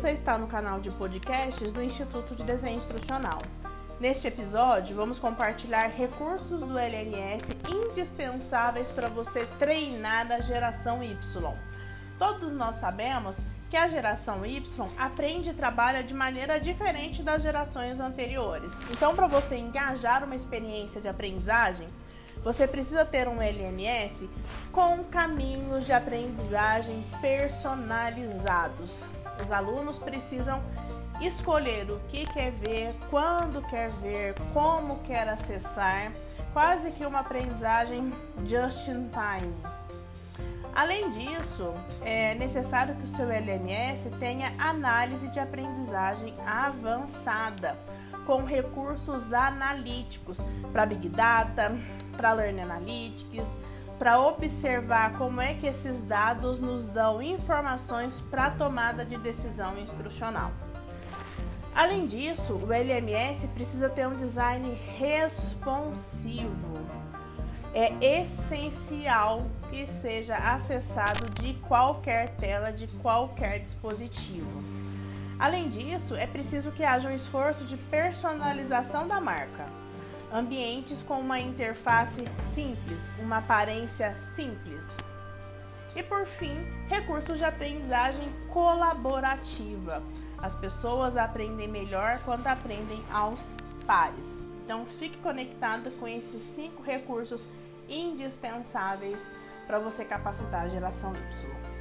Você está no canal de podcasts do Instituto de Desenho Instrucional. Neste episódio, vamos compartilhar recursos do LMS indispensáveis para você treinar a geração Y. Todos nós sabemos que a geração Y aprende e trabalha de maneira diferente das gerações anteriores. Então, para você engajar uma experiência de aprendizagem, você precisa ter um LMS com caminhos de aprendizagem personalizados. Os alunos precisam escolher o que quer ver, quando quer ver, como quer acessar, quase que uma aprendizagem just in time. Além disso, é necessário que o seu LMS tenha análise de aprendizagem avançada, com recursos analíticos para Big Data, para Learn Analytics, para observar como é que esses dados nos dão informações para tomada de decisão instrucional. Além disso, o LMS precisa ter um design responsivo. É essencial que seja acessado de qualquer tela, de qualquer dispositivo. Além disso, é preciso que haja um esforço de personalização da marca. Ambientes com uma interface simples, uma aparência simples. E por fim, recursos de aprendizagem colaborativa. As pessoas aprendem melhor quando aprendem aos pares. Então, fique conectado com esses cinco recursos indispensáveis para você capacitar a geração Y.